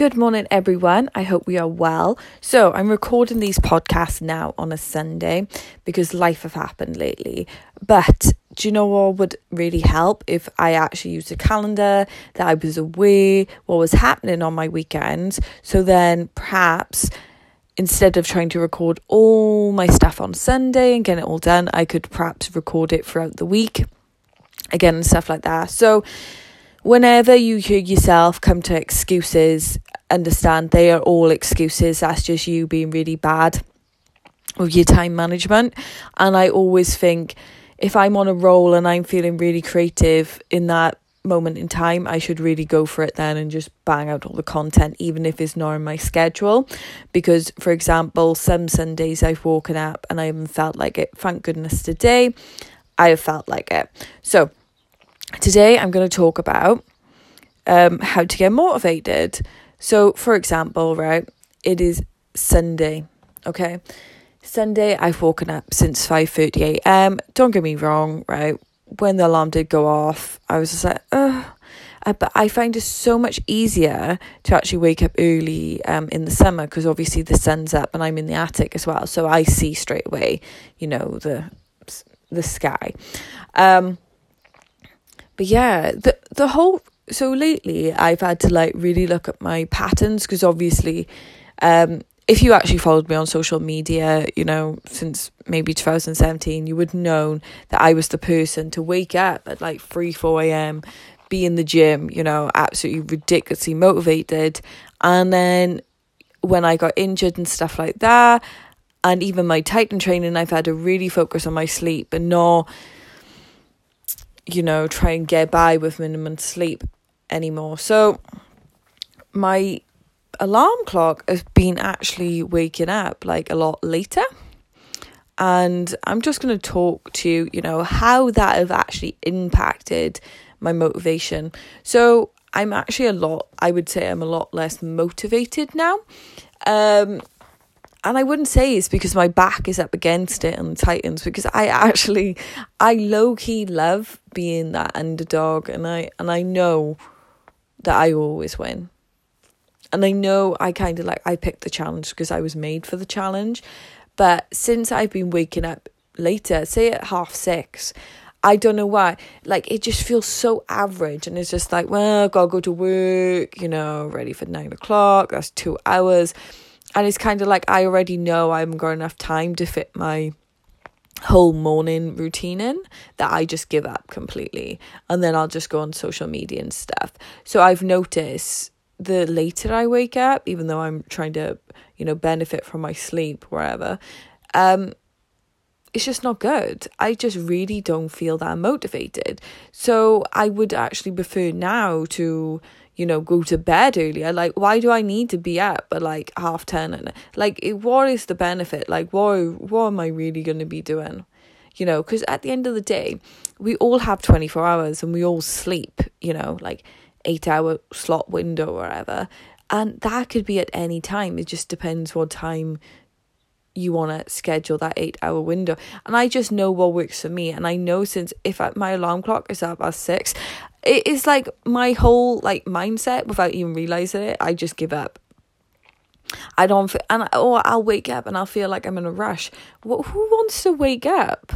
Good morning, everyone. I hope we are well. So, I'm recording these podcasts now on a Sunday because life have happened lately. But do you know what would really help if I actually used a calendar that I was aware what was happening on my weekends? So then perhaps instead of trying to record all my stuff on Sunday and get it all done, I could perhaps record it throughout the week again and stuff like that. So whenever you hear yourself come to excuses, understand they are all excuses. That's just you being really bad with your time management. And I always think if I'm on a roll and I'm feeling really creative in that moment in time, I should really go for it then and just bang out all the content, even if it's not in my schedule. Because, for example, some Sundays I've woken up and I haven't felt like it. Thank goodness today I have felt like it. So, Today, I'm going to talk about um, how to get motivated. So, for example, right, it is Sunday, okay? Sunday, I've woken up since 5.30 a.m. Don't get me wrong, right? When the alarm did go off, I was just like, ugh. Uh, but I find it so much easier to actually wake up early um, in the summer because obviously the sun's up and I'm in the attic as well, so I see straight away, you know, the the sky. Um, but yeah, the the whole so lately I've had to like really look at my patterns because obviously um if you actually followed me on social media, you know, since maybe 2017, you would know that I was the person to wake up at like 3, 4 a.m., be in the gym, you know, absolutely ridiculously motivated. And then when I got injured and stuff like that, and even my Titan training, I've had to really focus on my sleep and not you know, try and get by with minimum sleep anymore. So my alarm clock has been actually waking up like a lot later. And I'm just going to talk to, you you know, how that have actually impacted my motivation. So I'm actually a lot, I would say I'm a lot less motivated now. Um, and I wouldn't say it's because my back is up against it and Titans because I actually I low key love being that underdog and I and I know that I always win. And I know I kind of like I picked the challenge because I was made for the challenge. But since I've been waking up later, say at half six, I don't know why. Like it just feels so average, and it's just like, well, gotta go to work. You know, ready for nine o'clock. That's two hours and it's kind of like I already know I haven't got enough time to fit my whole morning routine in that I just give up completely and then I'll just go on social media and stuff. So I've noticed the later I wake up, even though I'm trying to, you know, benefit from my sleep wherever, um, it's just not good. I just really don't feel that motivated. So I would actually prefer now to you know, go to bed earlier. Like, why do I need to be up at like half ten? And like, what is the benefit? Like, what what am I really going to be doing? You know, because at the end of the day, we all have twenty four hours and we all sleep. You know, like eight hour slot window or whatever, and that could be at any time. It just depends what time you want to schedule that eight hour window. And i just know what works for me. And i know since if I, my alarm clock is up at six it is like my whole like mindset without even realizing it i just give up. I don't feel, and or i'll wake up and i'll feel like i'm in a rush. Well, who wants to wake up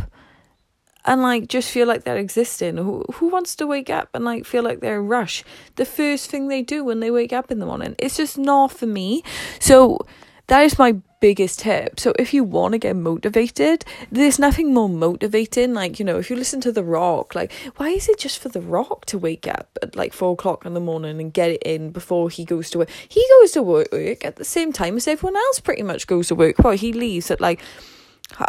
and like just feel like they're existing? Who, who wants to wake up and like feel like they're in a rush? The first thing they do when they wake up in the morning. It's just not for me. So that is my biggest tip. So if you want to get motivated, there's nothing more motivating. Like, you know, if you listen to The Rock, like, why is it just for The Rock to wake up at like four o'clock in the morning and get it in before he goes to work? He goes to work at the same time as everyone else pretty much goes to work. Well, he leaves at like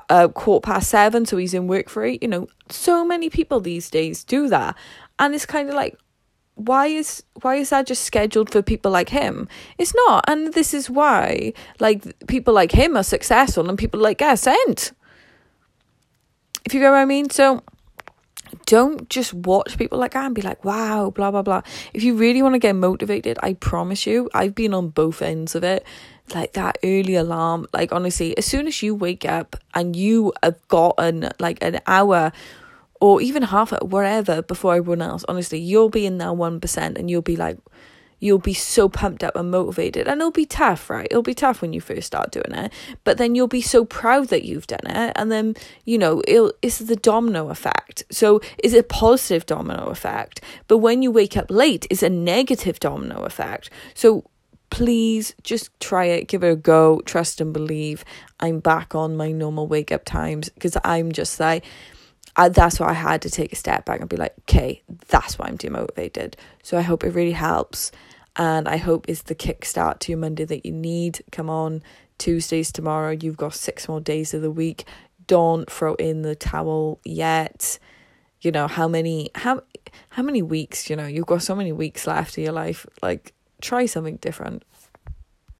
uh, quarter past seven, so he's in work for eight. You know, so many people these days do that. And it's kind of like, why is why is that just scheduled for people like him? It's not and this is why like people like him are successful and people like us aren't. if you get what i mean? So don't just watch people like that and be like wow blah blah blah. If you really want to get motivated i promise you i've been on both ends of it. Like that early alarm like honestly as soon as you wake up and you have gotten like an hour or even half it, wherever before everyone else. Honestly, you'll be in that one percent, and you'll be like, you'll be so pumped up and motivated. And it'll be tough, right? It'll be tough when you first start doing it. But then you'll be so proud that you've done it. And then, you know, it's the domino effect. So is a positive domino effect. But when you wake up late, it's a negative domino effect. So please just try it, give it a go, trust and believe. I'm back on my normal wake up times because I'm just like, I, that's why I had to take a step back and be like, okay, that's why I'm demotivated. So I hope it really helps. And I hope it's the kickstart to your Monday that you need. Come on, Tuesdays tomorrow. You've got six more days of the week. Don't throw in the towel yet. You know, how many how how many weeks, you know, you've got so many weeks left of your life. Like try something different.